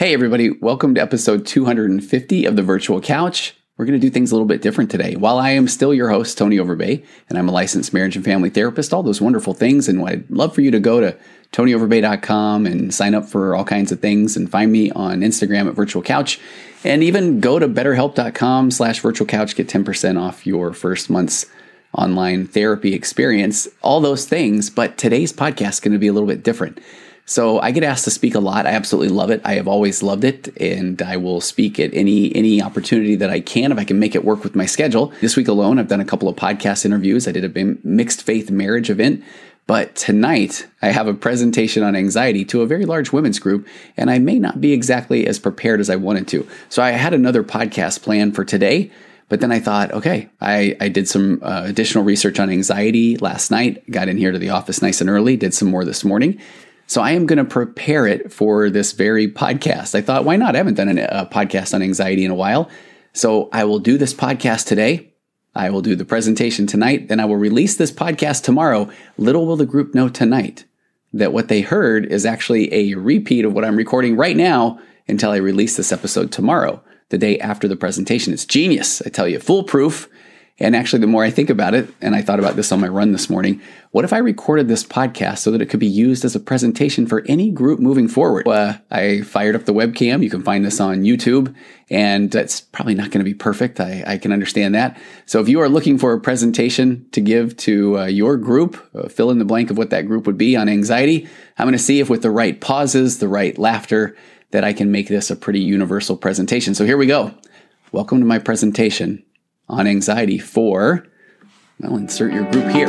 Hey, everybody, welcome to episode 250 of the Virtual Couch. We're going to do things a little bit different today. While I am still your host, Tony Overbay, and I'm a licensed marriage and family therapist, all those wonderful things, and I'd love for you to go to tonyoverbay.com and sign up for all kinds of things and find me on Instagram at Virtual Couch, and even go to betterhelp.com slash virtual couch, get 10% off your first month's online therapy experience, all those things. But today's podcast is going to be a little bit different. So I get asked to speak a lot. I absolutely love it. I have always loved it, and I will speak at any any opportunity that I can if I can make it work with my schedule. This week alone, I've done a couple of podcast interviews. I did a mixed faith marriage event. But tonight, I have a presentation on anxiety to a very large women's group, and I may not be exactly as prepared as I wanted to. So I had another podcast planned for today, but then I thought, okay, I, I did some uh, additional research on anxiety last night, got in here to the office nice and early, did some more this morning. So I am going to prepare it for this very podcast. I thought, why not? I haven't done a podcast on anxiety in a while. So I will do this podcast today. I will do the presentation tonight. Then I will release this podcast tomorrow. Little will the group know tonight that what they heard is actually a repeat of what I'm recording right now until I release this episode tomorrow, the day after the presentation. It's genius. I tell you, foolproof. And actually, the more I think about it, and I thought about this on my run this morning, what if I recorded this podcast so that it could be used as a presentation for any group moving forward? Uh, I fired up the webcam. You can find this on YouTube, and that's probably not going to be perfect. I, I, can understand that. So if you are looking for a presentation to give to uh, your group, uh, fill in the blank of what that group would be on anxiety. I'm going to see if with the right pauses, the right laughter, that I can make this a pretty universal presentation. So here we go. Welcome to my presentation on anxiety for, well, insert your group here.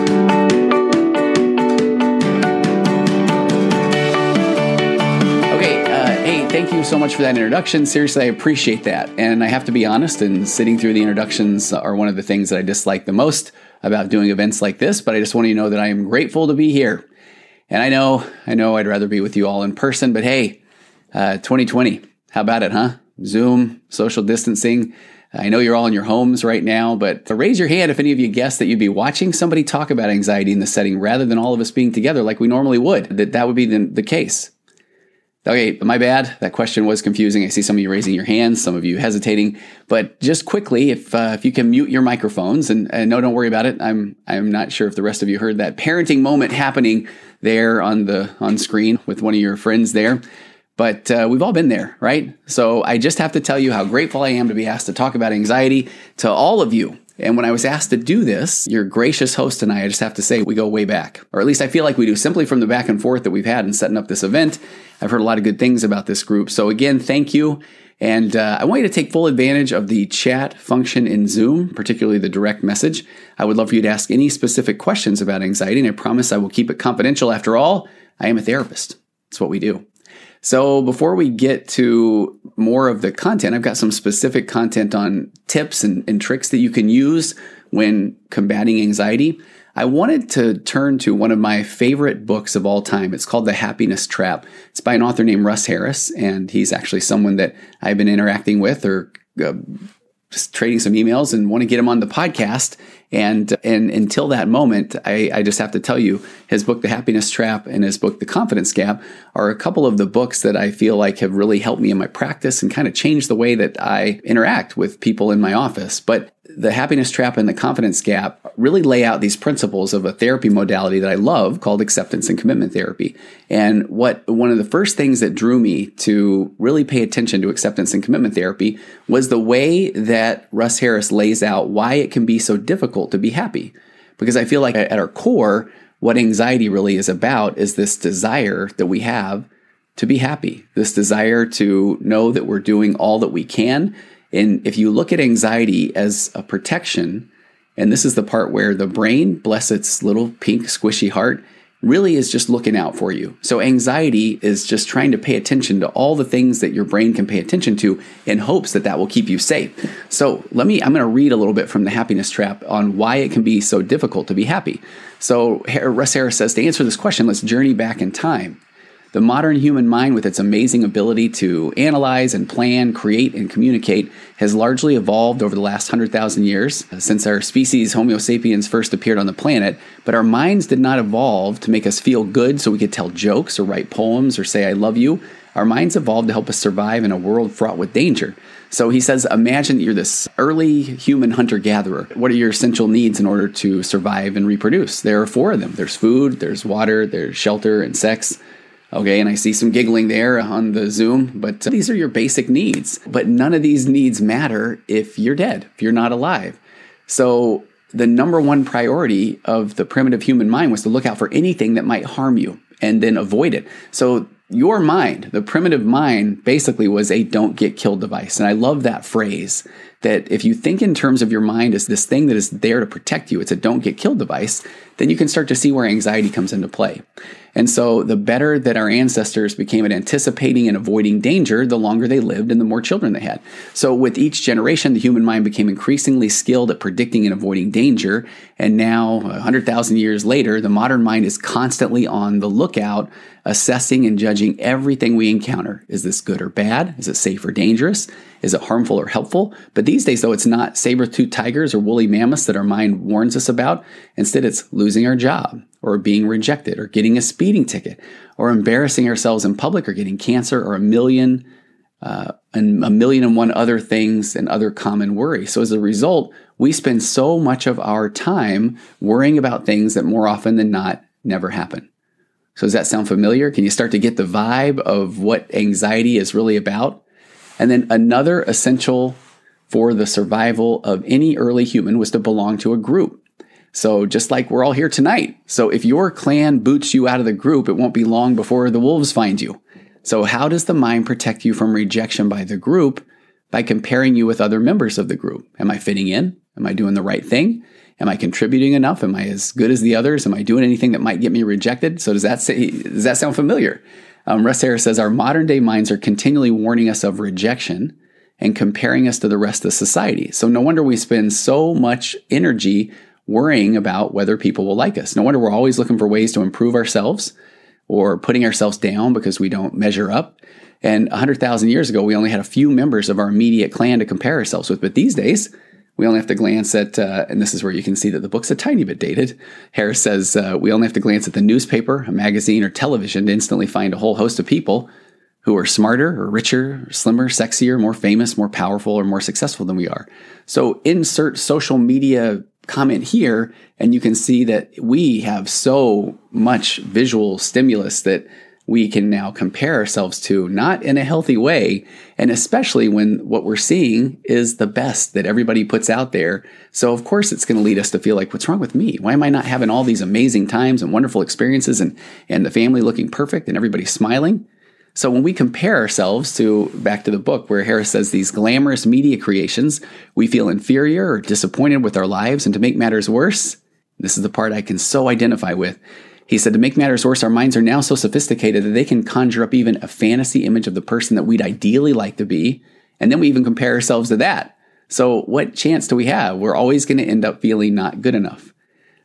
Okay, uh, hey, thank you so much for that introduction. Seriously, I appreciate that. And I have to be honest, and sitting through the introductions are one of the things that I dislike the most about doing events like this, but I just want you to know that I am grateful to be here. And I know, I know I'd rather be with you all in person, but hey, uh, 2020, how about it, huh? Zoom, social distancing. I know you're all in your homes right now, but raise your hand if any of you guessed that you'd be watching somebody talk about anxiety in the setting rather than all of us being together like we normally would. That that would be the, the case. Okay, my bad. That question was confusing. I see some of you raising your hands, some of you hesitating. But just quickly, if uh, if you can mute your microphones, and, and no, don't worry about it. I'm I'm not sure if the rest of you heard that parenting moment happening there on the on screen with one of your friends there. But uh, we've all been there, right? So I just have to tell you how grateful I am to be asked to talk about anxiety to all of you. And when I was asked to do this, your gracious host and I, I just have to say we go way back, or at least I feel like we do, simply from the back and forth that we've had in setting up this event. I've heard a lot of good things about this group. So again, thank you. And uh, I want you to take full advantage of the chat function in Zoom, particularly the direct message. I would love for you to ask any specific questions about anxiety, and I promise I will keep it confidential. After all, I am a therapist. That's what we do. So before we get to more of the content, I've got some specific content on tips and, and tricks that you can use when combating anxiety. I wanted to turn to one of my favorite books of all time. It's called The Happiness Trap. It's by an author named Russ Harris, and he's actually someone that I've been interacting with or uh, trading some emails and want to get him on the podcast. And and until that moment, I, I just have to tell you, his book, The Happiness Trap, and his book, The Confidence Gap, are a couple of the books that I feel like have really helped me in my practice and kind of changed the way that I interact with people in my office. But the happiness trap and the confidence gap really lay out these principles of a therapy modality that I love called acceptance and commitment therapy. And what one of the first things that drew me to really pay attention to acceptance and commitment therapy was the way that Russ Harris lays out why it can be so difficult to be happy. Because I feel like at our core, what anxiety really is about is this desire that we have to be happy, this desire to know that we're doing all that we can and if you look at anxiety as a protection, and this is the part where the brain, bless its little pink squishy heart, really is just looking out for you. So anxiety is just trying to pay attention to all the things that your brain can pay attention to in hopes that that will keep you safe. So let me I'm going to read a little bit from the happiness trap on why it can be so difficult to be happy. So Russ Harris says to answer this question, let's journey back in time. The modern human mind, with its amazing ability to analyze and plan, create, and communicate, has largely evolved over the last 100,000 years uh, since our species, Homo sapiens, first appeared on the planet. But our minds did not evolve to make us feel good so we could tell jokes or write poems or say, I love you. Our minds evolved to help us survive in a world fraught with danger. So he says, imagine you're this early human hunter gatherer. What are your essential needs in order to survive and reproduce? There are four of them there's food, there's water, there's shelter, and sex. Okay, and I see some giggling there on the Zoom, but uh, these are your basic needs. But none of these needs matter if you're dead, if you're not alive. So the number one priority of the primitive human mind was to look out for anything that might harm you and then avoid it. So your mind, the primitive mind, basically was a don't get killed device. And I love that phrase that if you think in terms of your mind as this thing that is there to protect you, it's a don't get killed device, then you can start to see where anxiety comes into play. And so the better that our ancestors became at anticipating and avoiding danger, the longer they lived and the more children they had. So with each generation, the human mind became increasingly skilled at predicting and avoiding danger. And now, 100,000 years later, the modern mind is constantly on the lookout assessing and judging everything we encounter. Is this good or bad? Is it safe or dangerous? Is it harmful or helpful? But these days, though, it's not saber-toothed tigers or woolly mammoths that our mind warns us about. Instead, it's losing our job or being rejected or getting a speeding ticket or embarrassing ourselves in public or getting cancer or a million uh, and a million and one other things and other common worry. So as a result, we spend so much of our time worrying about things that more often than not never happen. So does that sound familiar? Can you start to get the vibe of what anxiety is really about? And then another essential for the survival of any early human was to belong to a group. So just like we're all here tonight. So if your clan boots you out of the group, it won't be long before the wolves find you. So how does the mind protect you from rejection by the group? By comparing you with other members of the group. Am I fitting in? Am I doing the right thing? Am I contributing enough? Am I as good as the others? Am I doing anything that might get me rejected? So does that say, does that sound familiar? Um, Russ Harris says our modern day minds are continually warning us of rejection and comparing us to the rest of society. So no wonder we spend so much energy worrying about whether people will like us. No wonder we're always looking for ways to improve ourselves or putting ourselves down because we don't measure up. And 100,000 years ago, we only had a few members of our immediate clan to compare ourselves with. But these days, we only have to glance at, uh, and this is where you can see that the book's a tiny bit dated. Harris says uh, we only have to glance at the newspaper, a magazine, or television to instantly find a whole host of people who are smarter or richer, or slimmer, sexier, more famous, more powerful, or more successful than we are. So insert social media comment here, and you can see that we have so much visual stimulus that we can now compare ourselves to, not in a healthy way. And especially when what we're seeing is the best that everybody puts out there. So, of course, it's going to lead us to feel like, what's wrong with me? Why am I not having all these amazing times and wonderful experiences and, and the family looking perfect and everybody smiling? So, when we compare ourselves to back to the book where Harris says these glamorous media creations, we feel inferior or disappointed with our lives. And to make matters worse, this is the part I can so identify with he said, to make matters worse, our minds are now so sophisticated that they can conjure up even a fantasy image of the person that we'd ideally like to be. And then we even compare ourselves to that. So, what chance do we have? We're always going to end up feeling not good enough.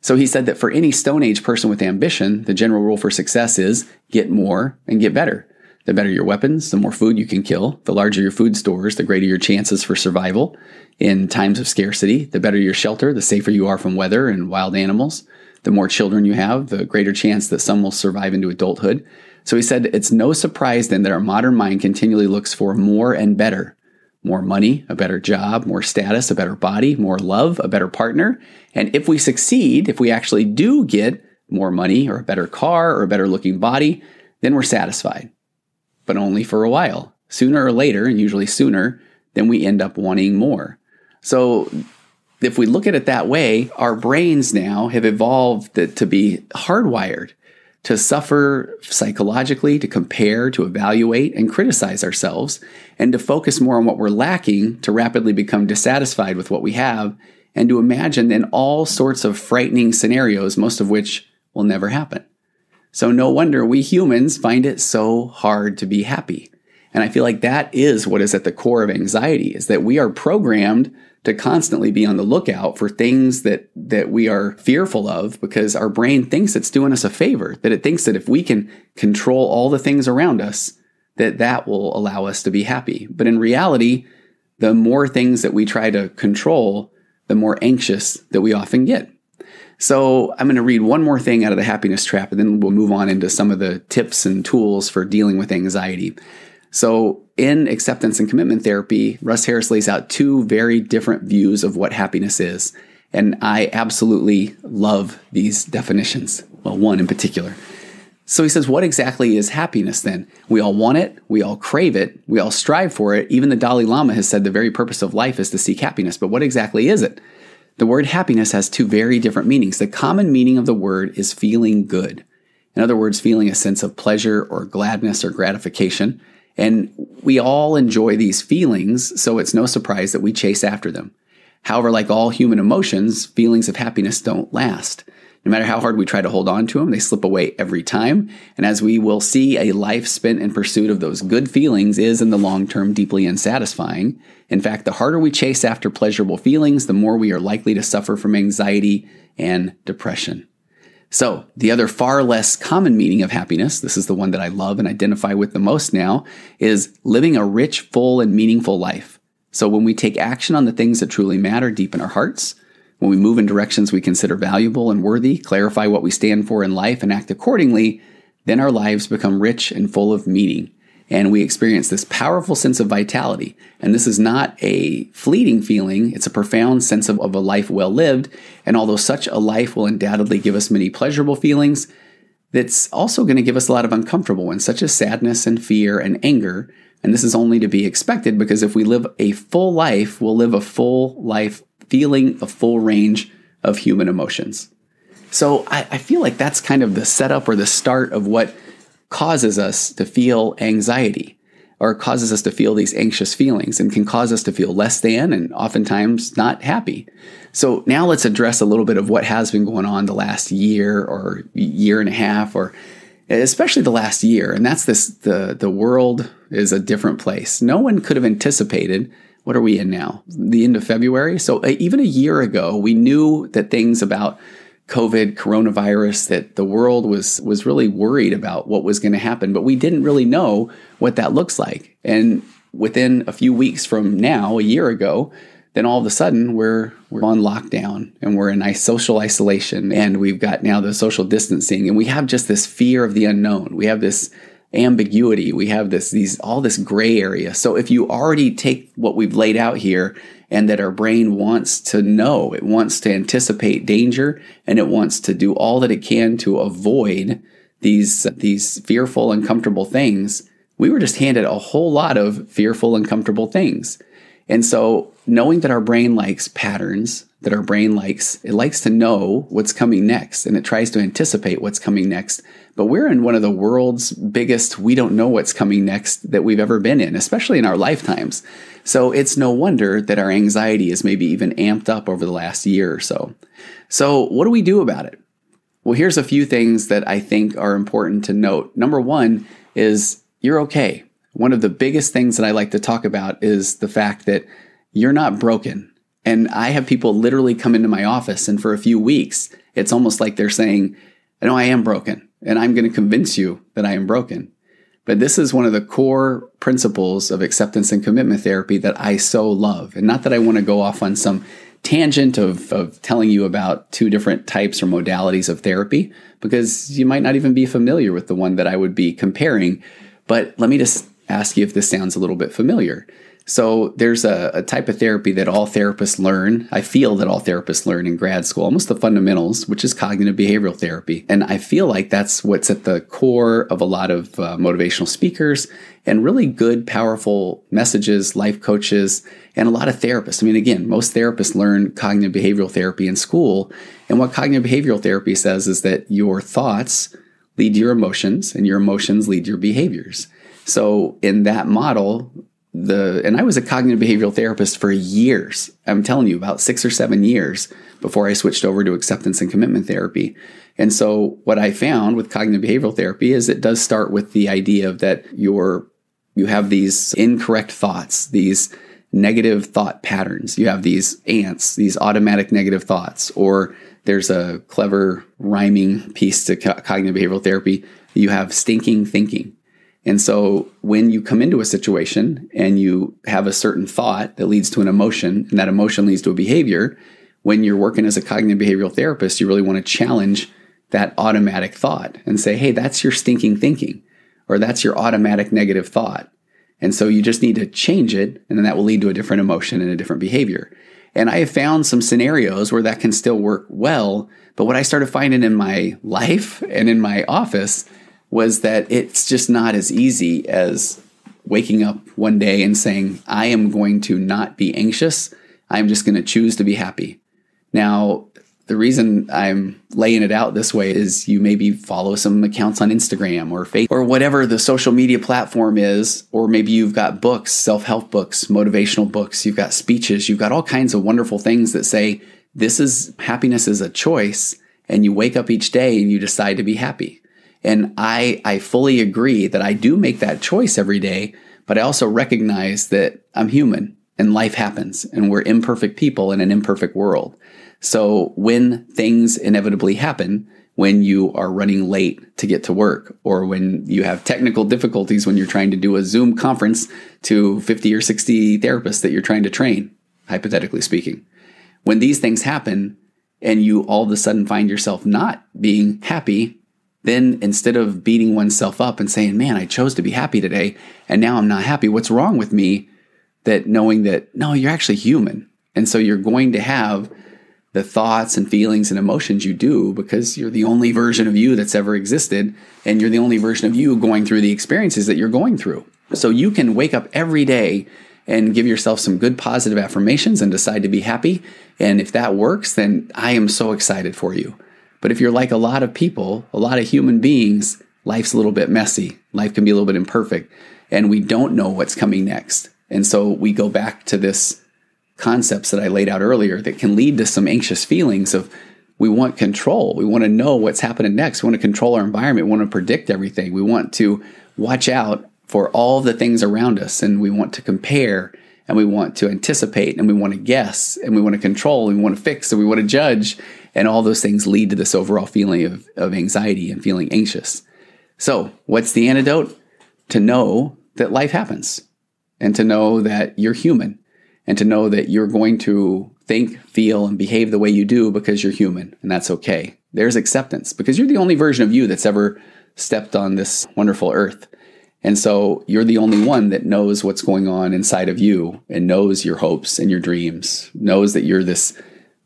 So, he said that for any Stone Age person with ambition, the general rule for success is get more and get better. The better your weapons, the more food you can kill. The larger your food stores, the greater your chances for survival in times of scarcity. The better your shelter, the safer you are from weather and wild animals the more children you have, the greater chance that some will survive into adulthood. So he said, it's no surprise then that our modern mind continually looks for more and better. More money, a better job, more status, a better body, more love, a better partner. And if we succeed, if we actually do get more money or a better car or a better looking body, then we're satisfied. But only for a while. Sooner or later, and usually sooner, then we end up wanting more. So if we look at it that way, our brains now have evolved to be hardwired to suffer psychologically, to compare, to evaluate, and criticize ourselves, and to focus more on what we're lacking, to rapidly become dissatisfied with what we have, and to imagine then all sorts of frightening scenarios, most of which will never happen. So, no wonder we humans find it so hard to be happy. And I feel like that is what is at the core of anxiety is that we are programmed to constantly be on the lookout for things that that we are fearful of because our brain thinks it's doing us a favor that it thinks that if we can control all the things around us that that will allow us to be happy but in reality the more things that we try to control the more anxious that we often get So I'm going to read one more thing out of the happiness trap, and then we'll move on into some of the tips and tools for dealing with anxiety. So, in acceptance and commitment therapy, Russ Harris lays out two very different views of what happiness is. And I absolutely love these definitions. Well, one in particular. So he says, What exactly is happiness then? We all want it, we all crave it, we all strive for it. Even the Dalai Lama has said the very purpose of life is to seek happiness. But what exactly is it? The word happiness has two very different meanings. The common meaning of the word is feeling good. In other words, feeling a sense of pleasure or gladness or gratification. And we all enjoy these feelings, so it's no surprise that we chase after them. However, like all human emotions, feelings of happiness don't last. No matter how hard we try to hold on to them, they slip away every time. And as we will see, a life spent in pursuit of those good feelings is in the long term deeply unsatisfying. In fact, the harder we chase after pleasurable feelings, the more we are likely to suffer from anxiety and depression. So, the other far less common meaning of happiness, this is the one that I love and identify with the most now, is living a rich, full, and meaningful life. So, when we take action on the things that truly matter deep in our hearts, when we move in directions we consider valuable and worthy, clarify what we stand for in life, and act accordingly, then our lives become rich and full of meaning. And we experience this powerful sense of vitality. And this is not a fleeting feeling, it's a profound sense of, of a life well lived. And although such a life will undoubtedly give us many pleasurable feelings, that's also going to give us a lot of uncomfortable ones, such as sadness and fear and anger. And this is only to be expected because if we live a full life, we'll live a full life feeling the full range of human emotions. So I, I, feel like that's kind of the setup or the start of what causes us to feel anxiety or causes us to feel these anxious feelings and can cause us to feel less than and oftentimes not happy. So now let's address a little bit of what has been going on the last year or year and a half or especially the last year and that's this the the world is a different place. No one could have anticipated what are we in now? The end of February. So uh, even a year ago, we knew that things about COVID, coronavirus, that the world was was really worried about what was going to happen, but we didn't really know what that looks like. And within a few weeks from now, a year ago, then all of a sudden we're we're on lockdown and we're in social isolation and we've got now the social distancing and we have just this fear of the unknown. We have this ambiguity. We have this these all this gray area. So if you already take what we've laid out here and that our brain wants to know, it wants to anticipate danger and it wants to do all that it can to avoid these these fearful uncomfortable things. We were just handed a whole lot of fearful uncomfortable things. And so knowing that our brain likes patterns, that our brain likes it likes to know what's coming next and it tries to anticipate what's coming next but we're in one of the world's biggest, we don't know what's coming next that we've ever been in, especially in our lifetimes. So it's no wonder that our anxiety is maybe even amped up over the last year or so. So, what do we do about it? Well, here's a few things that I think are important to note. Number one is you're okay. One of the biggest things that I like to talk about is the fact that you're not broken. And I have people literally come into my office, and for a few weeks, it's almost like they're saying, No, I am broken and I'm going to convince you that I am broken. But this is one of the core principles of acceptance and commitment therapy that I so love. And not that I want to go off on some tangent of, of telling you about two different types or modalities of therapy, because you might not even be familiar with the one that I would be comparing. But let me just ask you if this sounds a little bit familiar. So there's a, a, type of therapy that all therapists learn. I feel that all therapists learn in grad school, almost the fundamentals, which is cognitive behavioral therapy. And I feel like that's what's at the core of a lot of uh, motivational speakers and really good, powerful messages, life coaches, and a lot of therapists. I mean, again, most therapists learn cognitive behavioral therapy in school. And what cognitive behavioral therapy says is that your thoughts lead your emotions and your emotions lead your behaviors. So in that model, the and I was a cognitive behavioral therapist for years. I'm telling you about 6 or 7 years before I switched over to acceptance and commitment therapy. And so what I found with cognitive behavioral therapy is it does start with the idea of that you're you have these incorrect thoughts, these negative thought patterns. You have these ants, these automatic negative thoughts or there's a clever rhyming piece to cognitive behavioral therapy. You have stinking thinking. And so when you come into a situation and you have a certain thought that leads to an emotion, and that emotion leads to a behavior, when you're working as a cognitive behavioral therapist, you really want to challenge that automatic thought and say, hey, that's your stinking thinking, or that's your automatic negative thought. And so you just need to change it, and then that will lead to a different emotion and a different behavior. And I have found some scenarios where that can still work well. But what I started finding in my life and in my office was that it's just not as easy as waking up one day and saying, I am going to not be anxious. I'm just going to choose to be happy. Now, the reason I'm laying it out this way is you maybe follow some accounts on Instagram or Facebook or whatever the social media platform is, or maybe you've got books, self help books, motivational books, you've got speeches, you've got all kinds of wonderful things that say this is happiness is a choice, and you wake up each day and you decide to be happy. And I, I fully agree that I do make that choice every day, but I also recognize that I'm human and life happens and we're imperfect people in an imperfect world. So when things inevitably happen, when you are running late to get to work, or when you have technical difficulties when you're trying to do a Zoom conference to 50 or 60 therapists that you're trying to train, hypothetically speaking. When these things happen and you all of a sudden find yourself not being happy, then instead of beating oneself up and saying, man, I chose to be happy today and now I'm not happy, what's wrong with me? That knowing that, no, you're actually human. And so you're going to have the thoughts and feelings and emotions you do because you're the only version of you that's ever existed and you're the only version of you going through the experiences that you're going through. So you can wake up every day and give yourself some good positive affirmations and decide to be happy. And if that works, then I am so excited for you. But if you're like a lot of people, a lot of human beings, life's a little bit messy. Life can be a little bit imperfect and we don't know what's coming next. And so we go back to this concepts that I laid out earlier that can lead to some anxious feelings of we want control. We want to know what's happening next. We want to control our environment. We want to predict everything. We want to watch out for all the things around us and we want to compare and we want to anticipate and we want to guess and we want to control and we want to fix and we want to judge. And all those things lead to this overall feeling of, of anxiety and feeling anxious. So, what's the antidote? To know that life happens and to know that you're human and to know that you're going to think, feel, and behave the way you do because you're human, and that's okay. There's acceptance because you're the only version of you that's ever stepped on this wonderful earth. And so you're the only one that knows what's going on inside of you and knows your hopes and your dreams, knows that you're this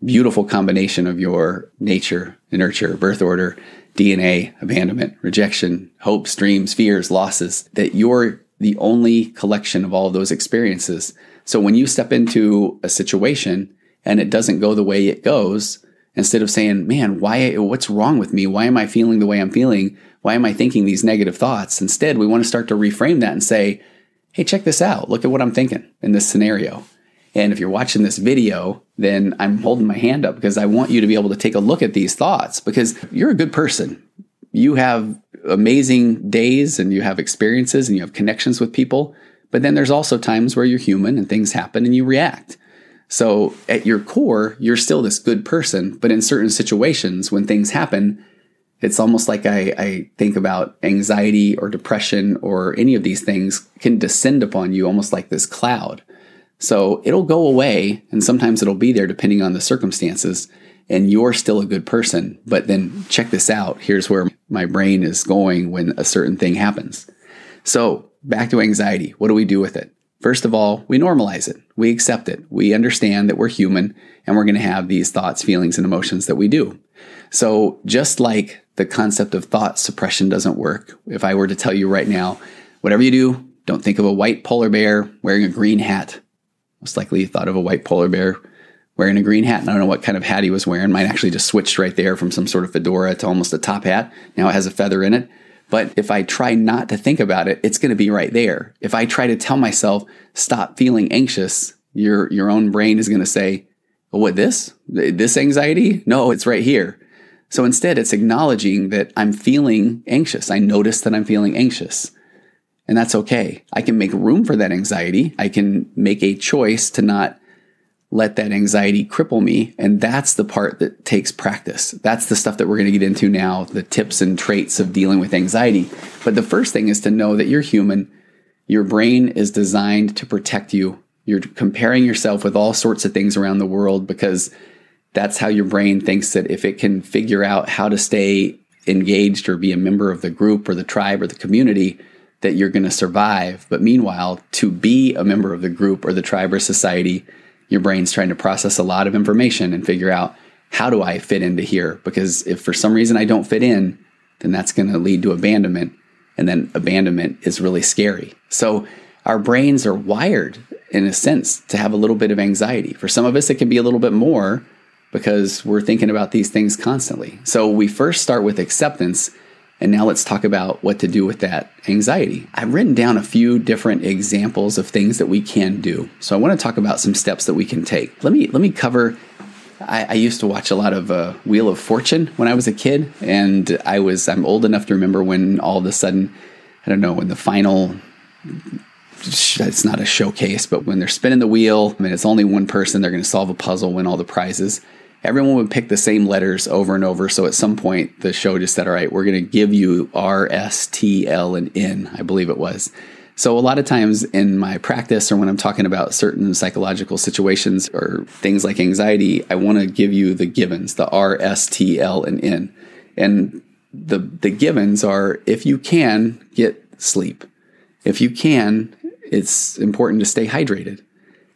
beautiful combination of your nature, nurture, birth order, DNA, abandonment, rejection, hopes, dreams, fears, losses, that you're the only collection of all of those experiences so when you step into a situation and it doesn't go the way it goes, instead of saying, man, why, what's wrong with me? Why am I feeling the way I'm feeling? Why am I thinking these negative thoughts? Instead, we want to start to reframe that and say, hey, check this out. Look at what I'm thinking in this scenario. And if you're watching this video, then I'm holding my hand up because I want you to be able to take a look at these thoughts because you're a good person. You have amazing days and you have experiences and you have connections with people. But then there's also times where you're human and things happen and you react. So at your core, you're still this good person, but in certain situations when things happen, it's almost like I, I, think about anxiety or depression or any of these things can descend upon you almost like this cloud. So it'll go away and sometimes it'll be there depending on the circumstances. And you're still a good person. But then check this out. Here's where my brain is going when a certain thing happens. So back to anxiety. What do we do with it? First of all, we normalize it. We accept it. We understand that we're human and we're going to have these thoughts, feelings, and emotions that we do. So, just like the concept of thought suppression doesn't work, if I were to tell you right now, whatever you do, don't think of a white polar bear wearing a green hat. Most likely thought of a white polar bear wearing a green hat. And I don't know what kind of hat he was wearing. Mine actually just switched right there from some sort of fedora to almost a top hat. Now it has a feather in it. But if I try not to think about it, it's going to be right there. If I try to tell myself, stop feeling anxious, your, your own brain is going to say, well, what this? This anxiety? No, it's right here. So instead, it's acknowledging that I'm feeling anxious. I notice that I'm feeling anxious. And that's okay. I can make room for that anxiety. I can make a choice to not let that anxiety cripple me. And that's the part that takes practice. That's the stuff that we're going to get into now the tips and traits of dealing with anxiety. But the first thing is to know that you're human. Your brain is designed to protect you. You're comparing yourself with all sorts of things around the world because that's how your brain thinks that if it can figure out how to stay engaged or be a member of the group or the tribe or the community, that you're going to survive. But meanwhile, to be a member of the group or the tribe or society, your brain's trying to process a lot of information and figure out how do I fit into here? Because if for some reason I don't fit in, then that's going to lead to abandonment. And then abandonment is really scary. So our brains are wired in a sense to have a little bit of anxiety. For some of us, it can be a little bit more because we're thinking about these things constantly. So we first start with acceptance. And now let's talk about what to do with that anxiety. I've written down a few different examples of things that we can do. So I want to talk about some steps that we can take. Let me let me cover I, I, used to watch a lot of uh, Wheel of Fortune when I was a kid, and I was I'm old enough to remember when all of a sudden, I don't know, when the final it's not a showcase, but when they're spinning the wheel, I mean, it's only one person, they're going to solve a puzzle, win all the prizes. Everyone would pick the same letters over and over. So at some point, the show just said, All right, we're going to give you R, S, T, L, and N, I believe it was. So, a lot of times in my practice or when I'm talking about certain psychological situations or things like anxiety, I want to give you the givens, the R, S, T, L, and N. And the, the givens are if you can, get sleep. If you can, it's important to stay hydrated.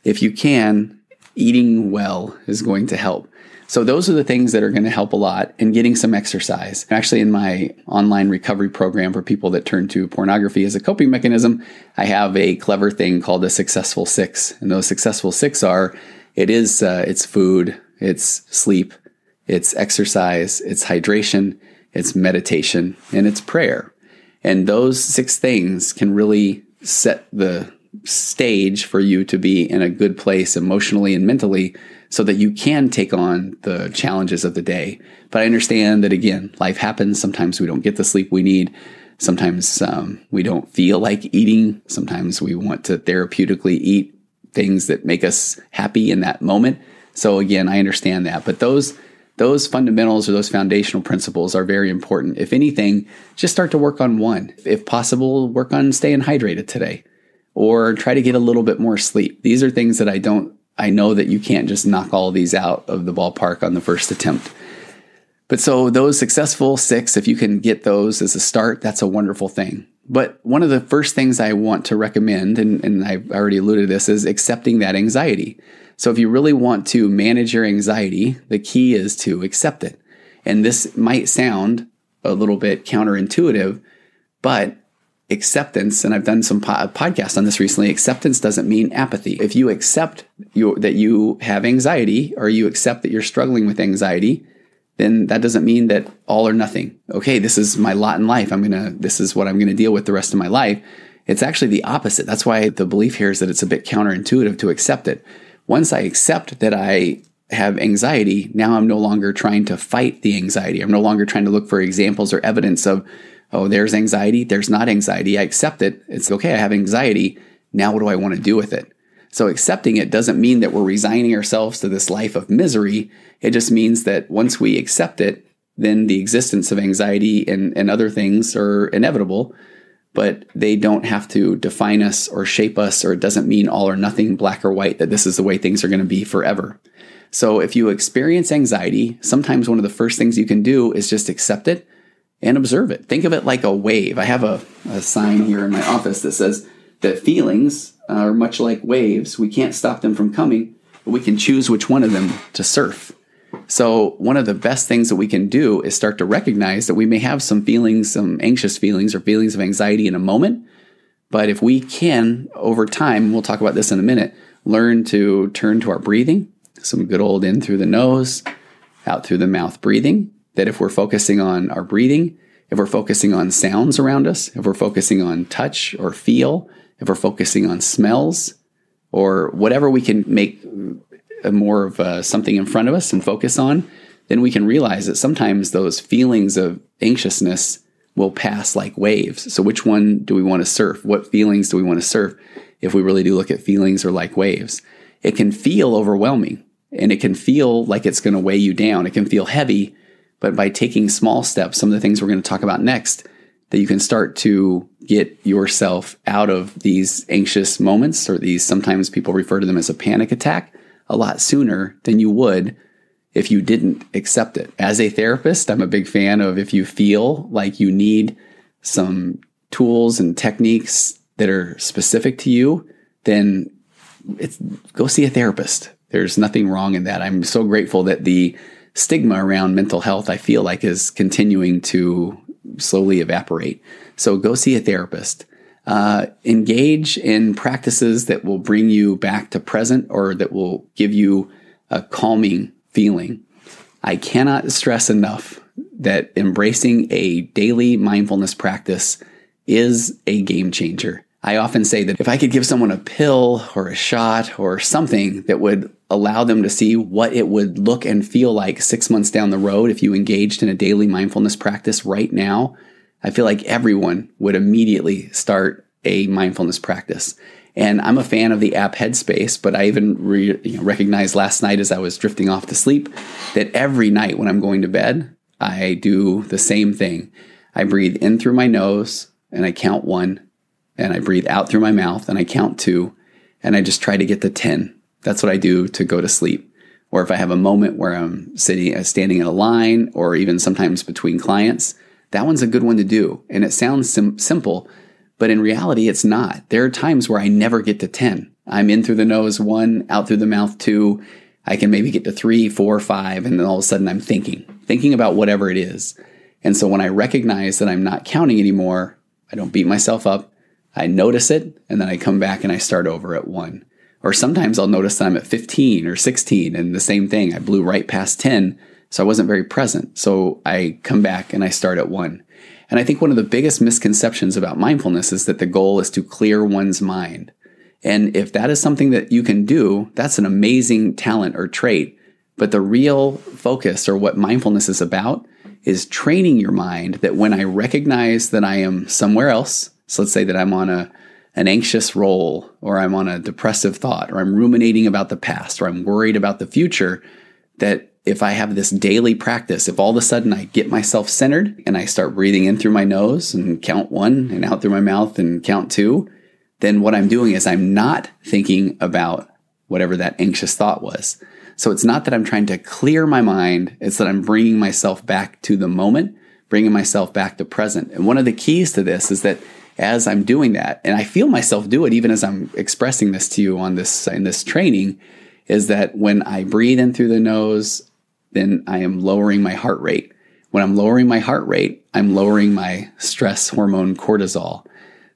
If you can, eating well is going to help. So those are the things that are going to help a lot and getting some exercise. Actually, in my online recovery program for people that turn to pornography as a coping mechanism, I have a clever thing called the successful six. And those successful six are it is uh, it's food, it's sleep, it's exercise, it's hydration, it's meditation, and it's prayer. And those six things can really set the stage for you to be in a good place emotionally and mentally so that you can take on the challenges of the day. But I understand that again, life happens. Sometimes we don't get the sleep we need. Sometimes um, we don't feel like eating. Sometimes we want to therapeutically eat things that make us happy in that moment. So again, I understand that. But those those fundamentals or those foundational principles are very important. If anything, just start to work on one. If possible, work on staying hydrated today or try to get a little bit more sleep. These are things that I don't I know that you can't just knock all these out of the ballpark on the first attempt. But so those successful six, if you can get those as a start, that's a wonderful thing. But one of the first things I want to recommend, and, and I've already alluded to this, is accepting that anxiety. So if you really want to manage your anxiety, the key is to accept it. And this might sound a little bit counterintuitive, but acceptance, and I've done some po- uh, podcasts on this recently. Acceptance doesn't mean apathy. If you accept you, that you have anxiety, or you accept that you're struggling with anxiety, then that doesn't mean that all or nothing. Okay, this is my lot in life. I'm gonna. This is what I'm gonna deal with the rest of my life. It's actually the opposite. That's why the belief here is that it's a bit counterintuitive to accept it. Once I accept that I have anxiety, now I'm no longer trying to fight the anxiety. I'm no longer trying to look for examples or evidence of oh, there's anxiety, there's not anxiety. I accept it. It's okay, I have anxiety. Now, what do I want to do with it? So, accepting it doesn't mean that we're resigning ourselves to this life of misery. It just means that once we accept it, then the existence of anxiety and, and other things are inevitable, but they don't have to define us or shape us, or it doesn't mean all or nothing, black or white, that this is the way things are going to be forever. So, if you experience anxiety, sometimes one of the first things you can do is just accept it and observe it. Think of it like a wave. I have a, a sign here in my office that says that feelings are much like waves. We can't stop them from coming, but we can choose which one of them to surf. So, one of the best things that we can do is start to recognize that we may have some feelings, some anxious feelings or feelings of anxiety in a moment. But if we can, over time, we'll talk about this in a minute, learn to turn to our breathing, some good old in through the nose, out through the mouth breathing, that if we're focusing on our breathing, if we're focusing on sounds around us, if we're focusing on touch or feel, if we're focusing on smells, or whatever we can make more of something in front of us and focus on, then we can realize that sometimes those feelings of anxiousness will pass like waves. So, which one do we want to surf? What feelings do we want to surf? If we really do look at feelings or like waves, it can feel overwhelming and it can feel like it's going to weigh you down. It can feel heavy but by taking small steps, some of the things we're going to talk about next, that you can start to get yourself out of these anxious moments, or these sometimes people refer to them as a panic attack, a lot sooner than you would if you didn't accept it. As a therapist, I'm a big fan of if you feel like you need some tools and techniques that are specific to you, then go see a therapist. There's nothing wrong in that. I'm so grateful that the stigma around mental health I feel like is continuing to slowly evaporate. So go see a therapist. Uh, engage in practices that will bring you back to present or that will give you a calming feeling. I cannot stress enough that embracing a daily mindfulness practice is a game changer. I often say that if I could give someone a pill or a shot or something that would allow them to see what it would look and feel like six months down the road if you engaged in a daily mindfulness practice right now, I feel like everyone would immediately start a mindfulness practice. And I'm a fan of the app Headspace, but I even re, you know, recognized last night as I was drifting off to sleep that every night when I'm going to bed, I do the same thing. I breathe in through my nose and I count one, and I breathe out through my mouth and I count two, and I just try to get to 10. That's what I do to go to sleep. Or if I have a moment where I'm sitting, uh, standing in a line, or even sometimes between clients, that one's a good one to do. And it sounds sim- simple, but in reality, it's not. There are times where I never get to 10. I'm in through the nose one, out through the mouth two. I can maybe get to three, four, five, and then all of a sudden I'm thinking, thinking about whatever it is. And so when I recognize that I'm not counting anymore, I don't beat myself up. I notice it, and then I come back and I start over at one. Or sometimes I'll notice that I'm at 15 or 16, and the same thing. I blew right past 10, so I wasn't very present. So I come back and I start at one. And I think one of the biggest misconceptions about mindfulness is that the goal is to clear one's mind. And if that is something that you can do, that's an amazing talent or trait. But the real focus or what mindfulness is about is training your mind that when I recognize that I am somewhere else, so let's say that I'm on a an anxious roll or I'm on a depressive thought or I'm ruminating about the past or I'm worried about the future that if I have this daily practice, if all of a sudden I get myself centered and I start breathing in through my nose and count one and out through my mouth and count two, then what I'm doing is I'm not thinking about whatever that anxious thought was. So it's not that I'm trying to clear my mind, it's that I'm bringing myself back to the moment, bringing myself back to present. And one of the keys to this is that as I'm doing that, and I feel myself do it even as I'm expressing this to you on this in this training, is that when I breathe in through the nose then I am lowering my heart rate. When I'm lowering my heart rate, I'm lowering my stress hormone cortisol.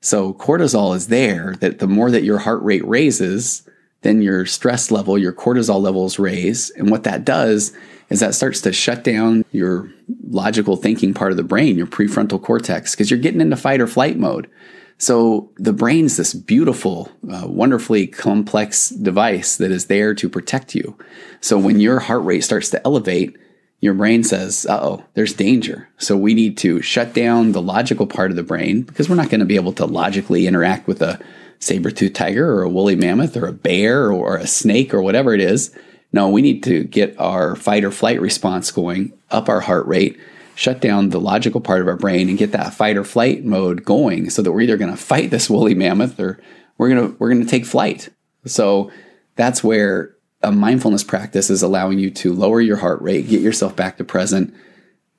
So cortisol is there that the more that your heart rate raises, then your stress level, your cortisol levels raise. And what that does is that starts to shut down your logical thinking part of the brain, your prefrontal cortex, because you're getting into fight or flight mode. So the brain's this beautiful, uh, wonderfully complex device that is there to protect you. So when your heart rate starts to elevate, your brain says, oh, there's danger. So we need to shut down the logical part of the brain because we're not going to be able to logically interact with a saber-toothed tiger or a woolly mammoth or a bear or a snake or whatever it is. No, we need to get our fight or flight response going, up our heart rate, shut down the logical part of our brain and get that fight or flight mode going so that we're either going to fight this woolly mammoth or we're going to we're going to take flight. So that's where a mindfulness practice is allowing you to lower your heart rate, get yourself back to present,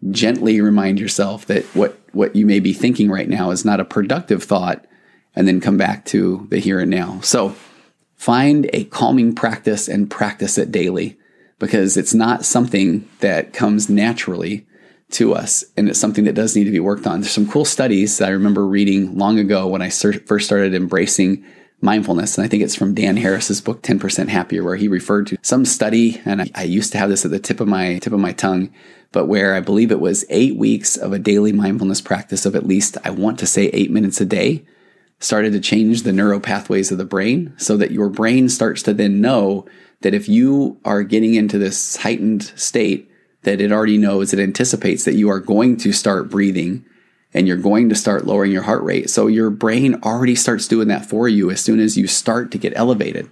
gently remind yourself that what what you may be thinking right now is not a productive thought and then come back to the here and now. So find a calming practice and practice it daily because it's not something that comes naturally to us, and it's something that does need to be worked on. There's some cool studies that I remember reading long ago when I first started embracing mindfulness, and I think it's from Dan Harris's book 10% Happier, where he referred to some study, and I, I used to have this at the tip of my tip of my tongue, but where I believe it was eight weeks of a daily mindfulness practice of at least I want to say eight minutes a day started to change the neural pathways of the brain so that your brain starts to then know that if you are getting into this heightened state that it already knows, it anticipates that you are going to start breathing and you're going to start lowering your heart rate. So your brain already starts doing that for you as soon as you start to get elevated.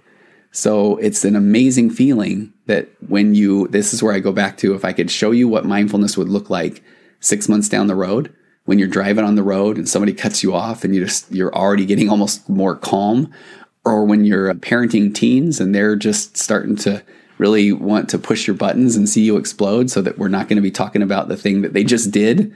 So it's an amazing feeling that when you, this is where I go back to if I could show you what mindfulness would look like six months down the road, when you're driving on the road and somebody cuts you off and you just, you're already getting almost more calm, or when you're parenting teens and they're just starting to really want to push your buttons and see you explode so that we're not going to be talking about the thing that they just did,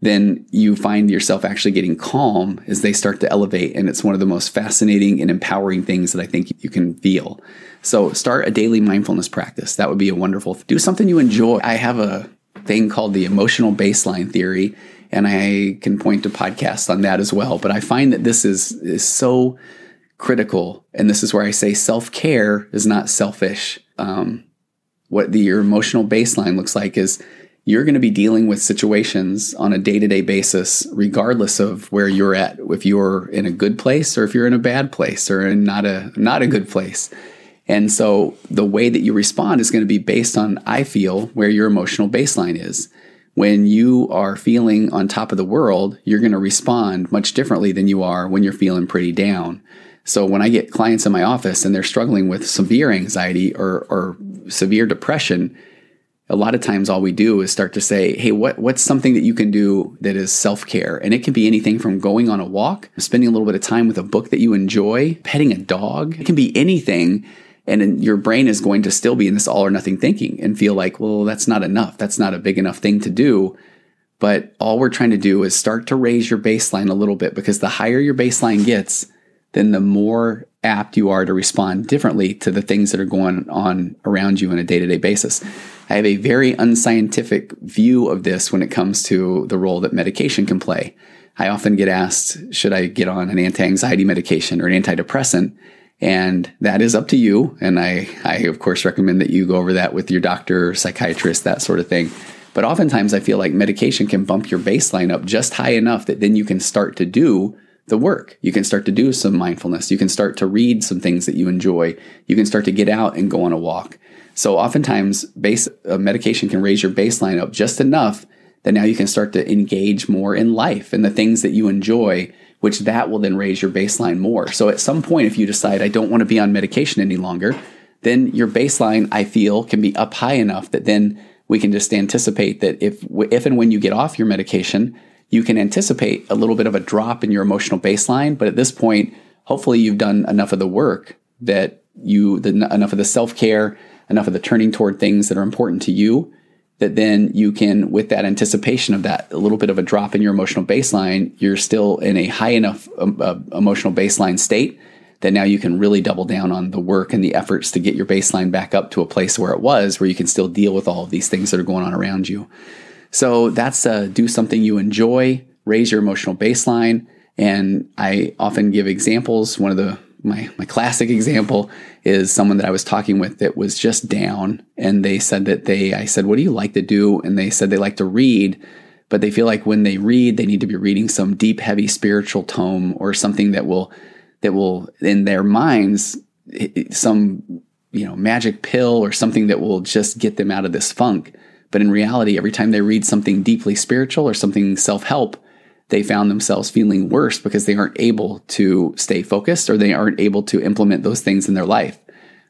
then you find yourself actually getting calm as they start to elevate. And it's one of the most fascinating and empowering things that I think you can feel. So start a daily mindfulness practice. That would be a wonderful, do something you enjoy. I have a thing called the emotional baseline theory, and I can point to podcasts on that as well. But I find that this is, is so critical. And this is where I say self care is not selfish. Um, what the, your emotional baseline looks like is you're going to be dealing with situations on a day to day basis, regardless of where you're at. If you're in a good place or if you're in a bad place or in not a not a good place. And so the way that you respond is going to be based on, I feel, where your emotional baseline is. When you are feeling on top of the world, you're going to respond much differently than you are when you're feeling pretty down. So when I get clients in my office and they're struggling with severe anxiety or, or severe depression, a lot of times all we do is start to say, hey, what, what's something that you can do that is self care? And it can be anything from going on a walk, spending a little bit of time with a book that you enjoy, petting a dog. It can be anything. And your brain is going to still be in this all or nothing thinking and feel like, well, that's not enough. That's not a big enough thing to do. But all we're trying to do is start to raise your baseline a little bit because the higher your baseline gets, then the more apt you are to respond differently to the things that are going on around you on a day to day basis. I have a very unscientific view of this when it comes to the role that medication can play. I often get asked, should I get on an anti anxiety medication or an antidepressant? And that is up to you. And I, I, of course, recommend that you go over that with your doctor, psychiatrist, that sort of thing. But oftentimes I feel like medication can bump your baseline up just high enough that then you can start to do the work. You can start to do some mindfulness. You can start to read some things that you enjoy. You can start to get out and go on a walk. So oftentimes, base uh, medication can raise your baseline up just enough that now you can start to engage more in life and the things that you enjoy, which that will then raise your baseline more. So at some point, if you decide I don't want to be on medication any longer, then your baseline, I feel, can be up high enough that then we can just anticipate that if if and when you get off your medication, you can anticipate a little bit of a drop in your emotional baseline. But at this point, hopefully you've done enough of the work that you, the, enough of the self care, enough of the turning toward things that are important to you, that then you can, with that anticipation of that, a little bit of a drop in your emotional baseline, you're still in a high enough um, uh, emotional baseline state that now you can really double down on the work and the efforts to get your baseline back up to a place where it was, where you can still deal with all of these things that are going on around you. So that's uh, do something you enjoy, raise your emotional baseline. And I often give examples. One of the my my classic example is someone that I was talking with that was just down, and they said that they I said, "What do you like to do?" And they said they like to read, but they feel like when they read, they need to be reading some deep, heavy spiritual tome or something that will that will in their minds some you know magic pill or something that will just get them out of this funk. But in reality, every time they read something deeply spiritual or something self help, they found themselves feeling worse because they aren't able to stay focused or they aren't able to implement those things in their life.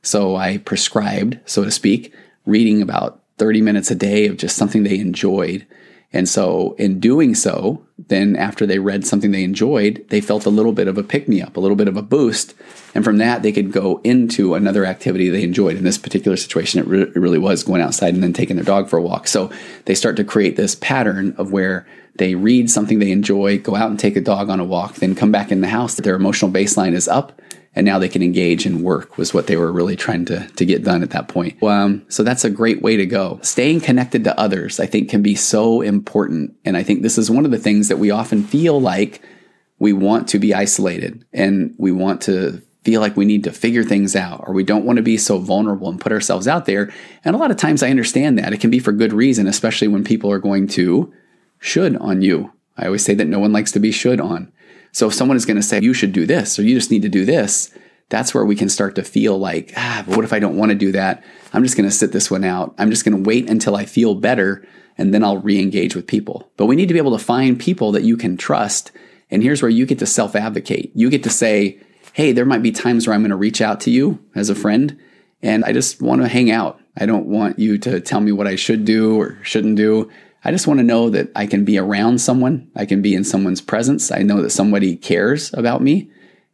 So I prescribed, so to speak, reading about 30 minutes a day of just something they enjoyed. And so in doing so, then after they read something they enjoyed, they felt a little bit of a pick me up, a little bit of a boost. And from that, they could go into another activity they enjoyed. In this particular situation, it, re- it really was going outside and then taking their dog for a walk. So they start to create this pattern of where they read something they enjoy, go out and take a dog on a walk, then come back in the house. Their emotional baseline is up and now they can engage and work was what they were really trying to, to get done at that point. Um, so that's a great way to go. Staying connected to others, I think, can be so important. And I think this is one of the things that we often feel like we want to be isolated and we want to feel like we need to figure things out or we don't want to be so vulnerable and put ourselves out there. And a lot of times I understand that. It can be for good reason, especially when people are going to should on you. I always say that no one likes to be should on. So if someone is going to say, you should do this, or you just need to do this, that's where we can start to feel like, ah, but what if I don't want to do that? I'm just going to sit this one out. I'm just going to wait until I feel better and then I'll re engage with people. But we need to be able to find people that you can trust. And here's where you get to self advocate. You get to say, hey, there might be times where I'm going to reach out to you as a friend and I just want to hang out. I don't want you to tell me what I should do or shouldn't do. I just want to know that I can be around someone. I can be in someone's presence. I know that somebody cares about me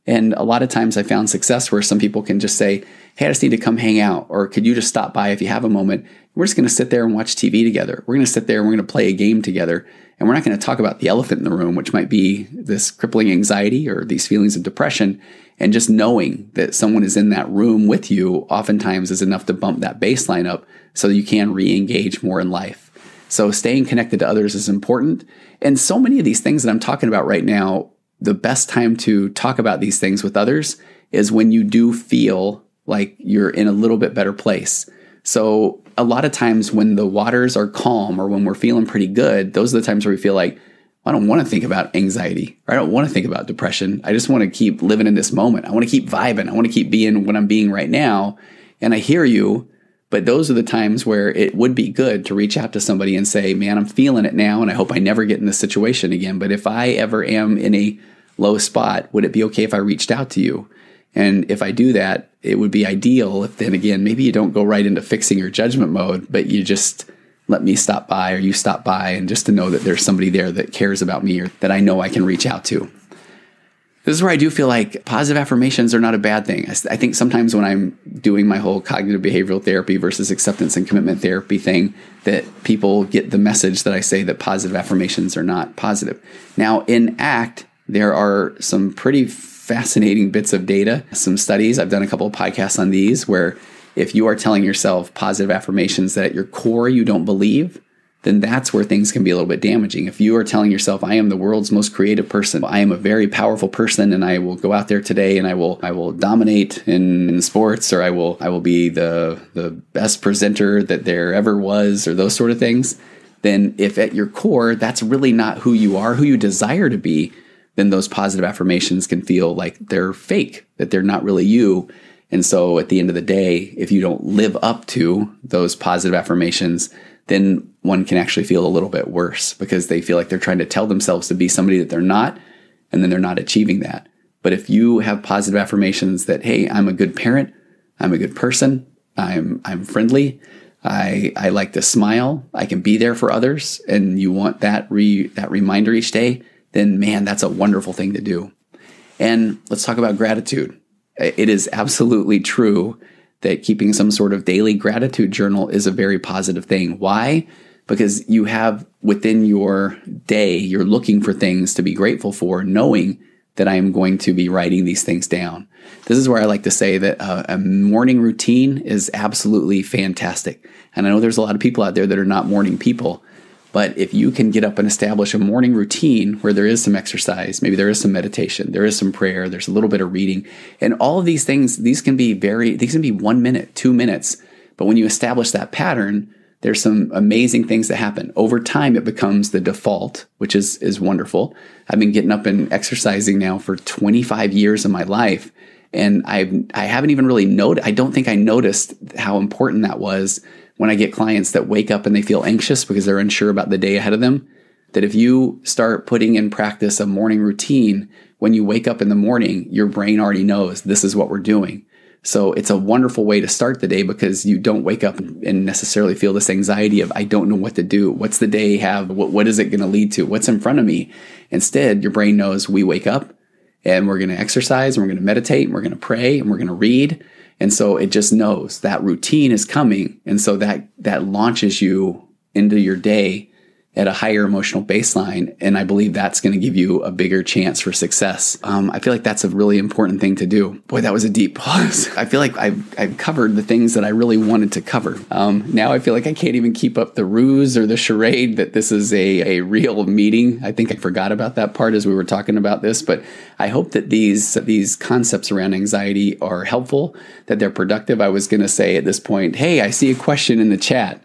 And a lot of times I found success where some people can just say, Hey, I just need to come hang out. Or could you just stop by if you have a moment? We're just going to sit there and watch TV together. We're going to sit there and we're going to play a game together. And we're not going to talk about the elephant in the room, which might be this crippling anxiety or these feelings of depression. And just knowing that someone is in that room with you oftentimes is enough to bump that baseline up so you can re engage more in life. So staying connected to others is important. And so many of these things that I'm talking about right now, the best time to talk about these things with others is when you do feel like you're in a little bit better place. So a lot of times when the waters are calm or when we're feeling pretty good, those are the times where we feel like, I don't want to think about anxiety or I don't want to think about depression. I just want to keep living in this moment. I want to keep vibing. I want to keep being what I'm being right now. And I hear you, but those are the times where it would be good to reach out to somebody and say, man, I'm feeling it now, and I hope I never get in this situation again. But if I ever am in a low spot, would it be okay if I reached out to you? And if I do that, it would be ideal if then again, maybe you don't go right into fixing your judgment mode, but you just let me stop by or you stop by and just to know that there's somebody there that cares about me or that I know I can reach out to this is where I do feel like positive affirmations are not a bad thing. I, I, think sometimes when I'm doing my whole cognitive behavioral therapy versus acceptance and commitment therapy thing, that people get the message that I say that positive affirmations are not positive. Now, in ACT, there are some pretty fascinating bits of data, some studies. I've done a couple of podcasts on these where if you are telling yourself positive affirmations that at your core you don't believe, then that's where things can be a little bit damaging. If you are telling yourself, I am the world's most creative person, I am a very powerful person and I will go out there today and I will I will dominate in, in sports or I will I will be the the best presenter that there ever was or those sort of things, then if at your core that's really not who you are, who you desire to be, then those positive affirmations can feel like they're fake, that they're not really you. And so at the end of the day, if you don't live up to those positive affirmations, then one can actually feel a little bit worse because they feel like they're trying to tell themselves to be somebody that they're not, and then they're not achieving that. But if you have positive affirmations that, hey, I'm a good parent, I'm a good person, I'm I'm friendly, I I like to smile, I can be there for others, and you want that re that reminder each day, then man, that's a wonderful thing to do. And let's talk about gratitude. It is absolutely true that keeping some sort of daily gratitude journal is a very positive thing. Why? Because you have within your day, you're looking for things to be grateful for, knowing that I am going to be writing these things down. This is where I like to say that uh, a morning routine is absolutely fantastic. And I know there's a lot of people out there that are not morning people, but if you can get up and establish a morning routine where there is some exercise, maybe there is some meditation, there is some prayer, there's a little bit of reading, and all of these things, these can be very, these can be one minute, two minutes. But when you establish that pattern, there's some amazing things that happen. Over time, it becomes the default, which is, is wonderful. I've been getting up and exercising now for 25 years of my life. And I've, I haven't even really noted, I don't think I noticed how important that was when I get clients that wake up and they feel anxious because they're unsure about the day ahead of them, that if you start putting in practice a morning routine, when you wake up in the morning, your brain already knows this is what we're doing. So it's a wonderful way to start the day because you don't wake up and necessarily feel this anxiety of, I don't know what to do. What's the day have? What, what is it going to lead to? What's in front of me? Instead, your brain knows we wake up and we're going to exercise and we're going to meditate and we're going to pray and we're going to read and so it just knows that routine is coming. And so that, that launches you into your day at a higher emotional baseline. And I believe that's going to give you a bigger chance for success. Um, I feel like that's a really important thing to do. Boy, that was a deep pause. I feel like I've, I've covered the things that I really wanted to cover. Um, now I feel like I can't even keep up the ruse or the charade that this is a, a real meeting. I think I forgot about that part as we were talking about this, but I hope that these, these concepts around anxiety are helpful, that they're productive. I was going to say at this point, hey, I see a question in the chat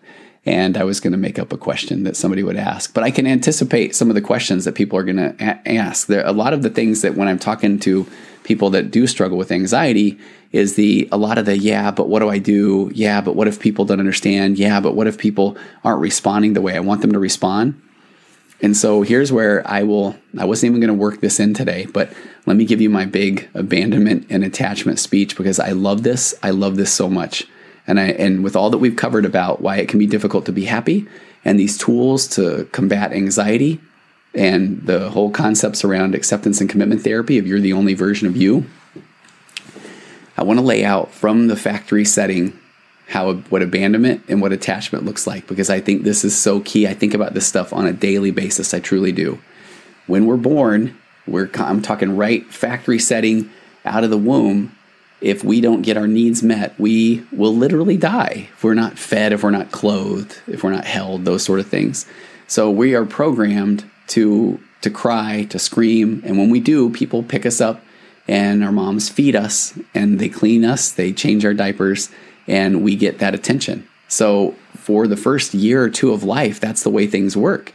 and I was going to make up a question that somebody would ask. But I can anticipate some of the questions that people are going to a- ask. There a lot of the things that when I'm talking to people that do struggle with anxiety is the a lot of the yeah, but what do I do? Yeah, but what if people don't understand? Yeah, but what if people aren't responding the way I want them to respond? And so here's where I will I wasn't even going to work this in today, but let me give you my big abandonment and attachment speech because I love this. I love this so much. And I and with all that we've covered about why it can be difficult to be happy and these tools to combat anxiety, and the whole concepts around acceptance and commitment therapy if you're the only version of you i want to lay out from the factory setting how what abandonment and what attachment looks like because i think this is so key. I think about this stuff on a daily basis. I truly do. When we're born we're i'm talking right factory setting out of the womb if we don't get our needs met, we will literally die if we're not fed, if we're not clothed, if we're not held, those sort of things. So we are programmed to to cry, to scream, and when we do, people pick us up and our moms feed us and they clean us, they change our diapers, and we get that attention. So for the first year or two of life, that's the way things work.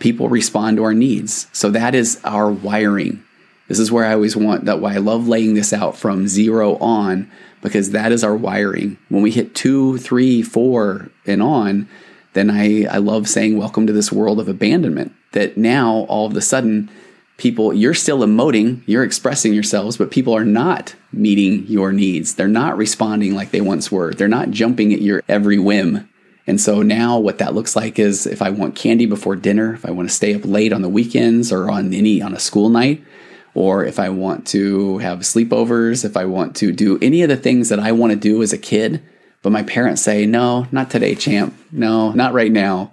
People respond to our needs. So that is our wiring. This is where I always want that why I love laying this out from zero on because that is our wiring. When we hit two, three, four, and on, then I, I love saying, Welcome to this world of abandonment. That now all of a sudden, people, you're still emoting, you're expressing yourselves, but people are not meeting your needs. They're not responding like they once were. They're not jumping at your every whim. And so now what that looks like is if I want candy before dinner, if I want to stay up late on the weekends or on any on a school night, or if I want to have sleepovers, if I want to do any of the things that I want to do as a kid, but my parents say, no, not today, champ. No, not right now.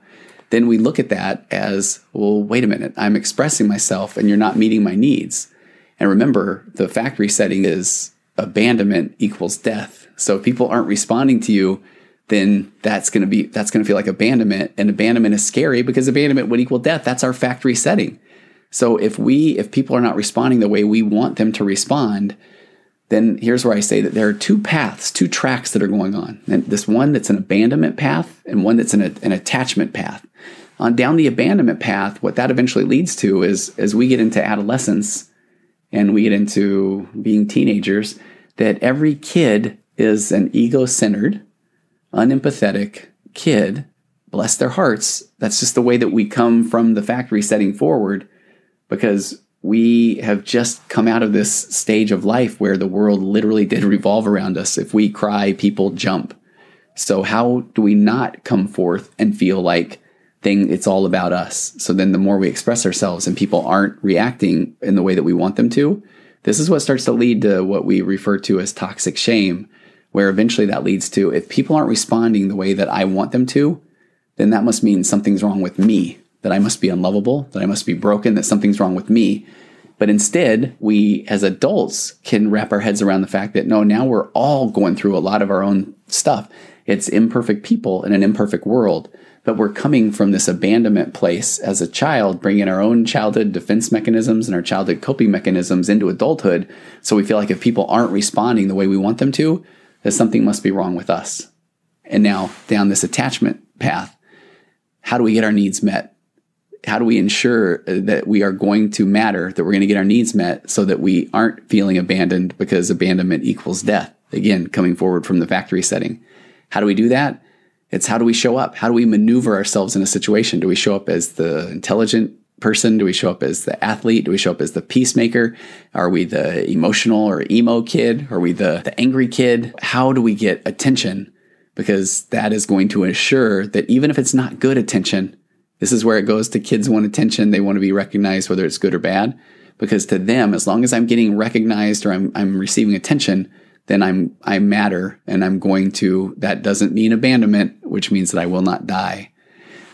Then we look at that as, well, wait a minute, I'm expressing myself and you're not meeting my needs. And remember, the factory setting is abandonment equals death. So if people aren't responding to you, then that's going to be that's going to feel like abandonment and abandonment is scary because abandonment would equal death that's our factory setting so if we if people are not responding the way we want them to respond, then here's where I say that there are two paths, two tracks that are going on. And this one that's an abandonment path and one that's an, an attachment path. On down the abandonment path, what that eventually leads to is as we get into adolescence and we get into being teenagers, that every kid is an ego-centered, unempathetic kid. Bless their hearts. That's just the way that we come from the factory setting forward because we have just come out of this stage of life where the world literally did revolve around us. If we cry, people jump. So how do we not come forth and feel like thing it's all about us? So then the more we express ourselves and people aren't reacting in the way that we want them to, this is what starts to lead to what we refer to as toxic shame, where eventually that leads to if people aren't responding the way that I want them to, then that must mean something's wrong with me that I must be unlovable, that I must be broken, that something's wrong with me. But instead, we as adults can wrap our heads around the fact that no, now we're all going through a lot of our own stuff. It's imperfect people in an imperfect world, but we're coming from this abandonment place as a child, bringing our own childhood defense mechanisms and our childhood coping mechanisms into adulthood. So we feel like if people aren't responding the way we want them to, that something must be wrong with us. And now down this attachment path, how do we get our needs met? How do we ensure that we are going to matter, that we're going to get our needs met so that we aren't feeling abandoned because abandonment equals death? Again, coming forward from the factory setting. How do we do that? It's how do we show up? How do we maneuver ourselves in a situation? Do we show up as the intelligent person? Do we show up as the athlete? Do we show up as the peacemaker? Are we the emotional or emo kid? Are we the, the angry kid? How do we get attention? Because that is going to ensure that even if it's not good attention, this is where it goes to kids want attention. They want to be recognized, whether it's good or bad. Because to them, as long as I'm getting recognized or I'm, I'm receiving attention, then I'm I matter and I'm going to that doesn't mean abandonment, which means that I will not die.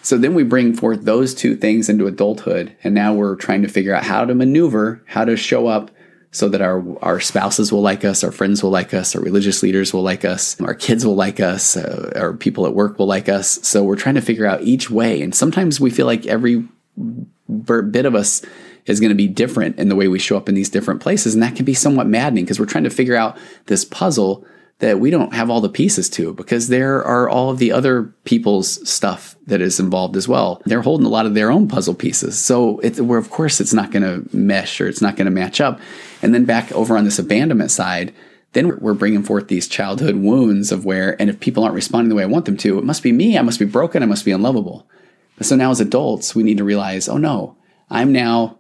So then we bring forth those two things into adulthood, and now we're trying to figure out how to maneuver, how to show up so that our, our spouses will like us, our friends will like us, our religious leaders will like us, our kids will like us, uh, our people at work will like us. So we're trying to figure out each way. And sometimes we feel like every bit of us is going to be different in the way we show up in these different places. And that can be somewhat maddening because we're trying to figure out this puzzle that we don't have all the pieces to because there are all of the other people's stuff that is involved as well. They're holding a lot of their own puzzle pieces. So it, where of course it's not going to mesh or it's not going to match up. And then back over on this abandonment side, then we're bringing forth these childhood wounds of where, and if people aren't responding the way I want them to, it must be me. I must be broken. I must be unlovable. So now as adults, we need to realize, oh no, I'm now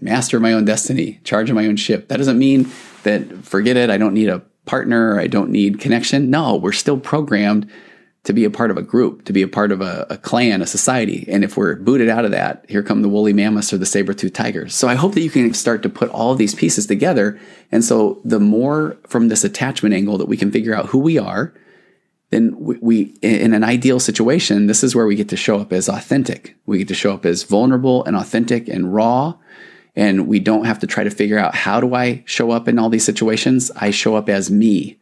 master of my own destiny, charge of my own ship. That doesn't mean that forget it. I don't need a partner, I don't need connection. No, we're still programmed to be a part of a group, to be a part of a, a, clan, a society. And if we're booted out of that, here come the woolly mammoths or the saber-toothed tigers. So I hope that you can start to put all these pieces together. And so the more from this attachment angle that we can figure out who we are, then we, we in an ideal situation, this is where we get to show up as authentic. We get to show up as vulnerable and authentic and raw. And we don't have to try to figure out how do I show up in all these situations? I show up as me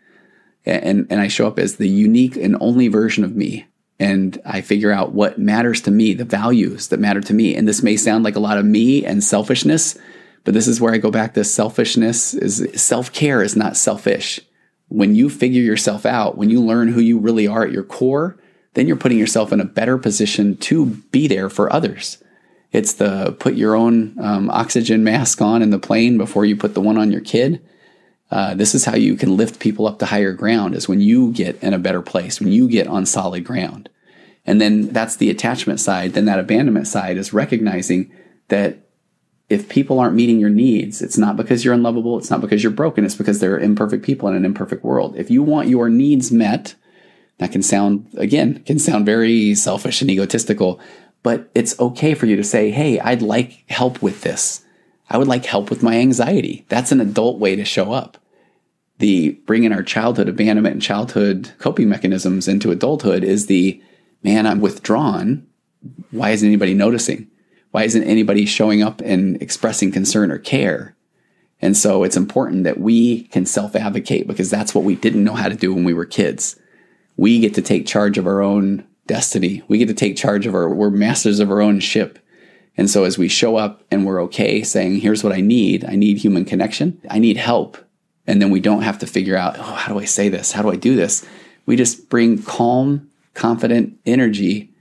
and, and I show up as the unique and only version of me. And I figure out what matters to me, the values that matter to me. And this may sound like a lot of me and selfishness, but this is where I go back to selfishness is self care is not selfish. When you figure yourself out, when you learn who you really are at your core, then you're putting yourself in a better position to be there for others. It's the put your own um, oxygen mask on in the plane before you put the one on your kid. Uh, this is how you can lift people up to higher ground is when you get in a better place, when you get on solid ground. And then that's the attachment side. Then that abandonment side is recognizing that if people aren't meeting your needs, it's not because you're unlovable, it's not because you're broken, it's because they're imperfect people in an imperfect world. If you want your needs met, that can sound, again, can sound very selfish and egotistical, but it's okay for you to say, hey, I'd like help with this. I would like help with my anxiety. That's an adult way to show up. The bringing our childhood abandonment and childhood coping mechanisms into adulthood is the man, I'm withdrawn. Why isn't anybody noticing? Why isn't anybody showing up and expressing concern or care? And so it's important that we can self advocate because that's what we didn't know how to do when we were kids. We get to take charge of our own destiny. We get to take charge of our, we're masters of our own ship. And so as we show up and we're okay saying, here's what I need I need human connection, I need help. And then we don't have to figure out, oh, how do I say this? How do I do this? We just bring calm, confident energy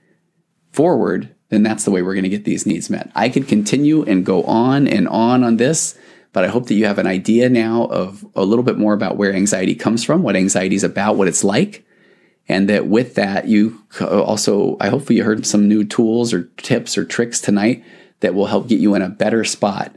forward. Then that's the way we're going to get these needs met. I could continue and go on and on on this, but I hope that you have an idea now of a little bit more about where anxiety comes from, what anxiety is about, what it's like, and that with that, you also, I hope you heard some new tools or tips or tricks tonight that will help get you in a better spot.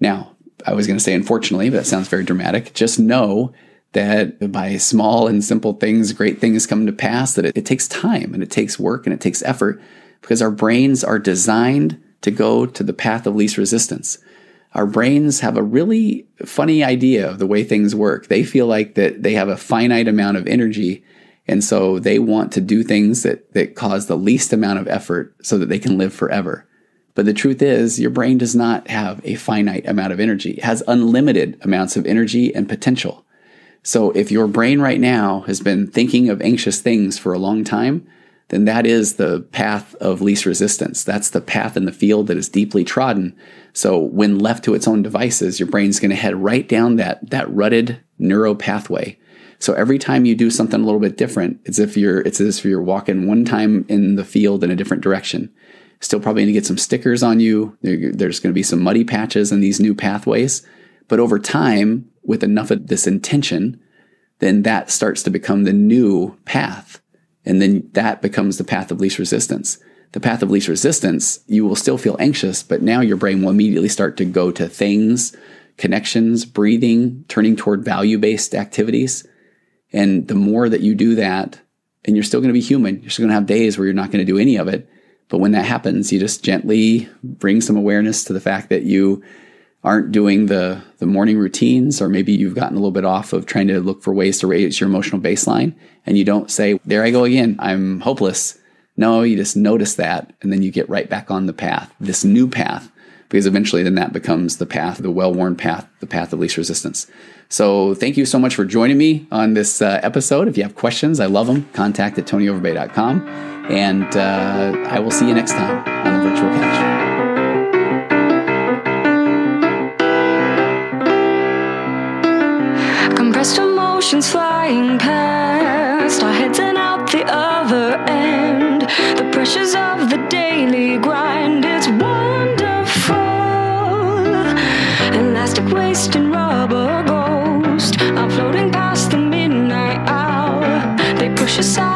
Now, I was going to say, unfortunately, but that sounds very dramatic. Just know that by small and simple things, great things come to pass, that it, it takes time and it takes work and it takes effort because our brains are designed to go to the path of least resistance. Our brains have a really funny idea of the way things work. They feel like that they have a finite amount of energy and so they want to do things that, that cause the least amount of effort so that they can live forever. But the truth is, your brain does not have a finite amount of energy. It has unlimited amounts of energy and potential. So if your brain right now has been thinking of anxious things for a long time, then that is the path of least resistance. That's the path in the field that is deeply trodden. So when left to its own devices, your brain's going to head right down that, that rutted neuro pathway so every time you do something a little bit different, it's if you're it's as if you're walking one time in the field in a different direction. Still probably going to get some stickers on you. there's going to be some muddy patches in these new pathways. But over time, with enough of this intention, then that starts to become the new path. And then that becomes the path of least resistance. The path of least resistance, you will still feel anxious, but now your brain will immediately start to go to things, connections, breathing, turning toward value based activities. And the more that you do that, and you're still going to be human, you're still going to have days where you're not going to do any of it. But when that happens, you just gently bring some awareness to the fact that you aren't doing the, the morning routines, or maybe you've gotten a little bit off of trying to look for ways to raise your emotional baseline. And you don't say, There I go again, I'm hopeless. No, you just notice that, and then you get right back on the path, this new path, because eventually then that becomes the path, the well worn path, the path of least resistance. So thank you so much for joining me on this uh, episode. If you have questions, I love them. Contact at tonyoverbay.com. And uh, I will see you next time on the virtual couch. Compressed emotions flying past our heads and out the other end. The pressures of the daily grind precious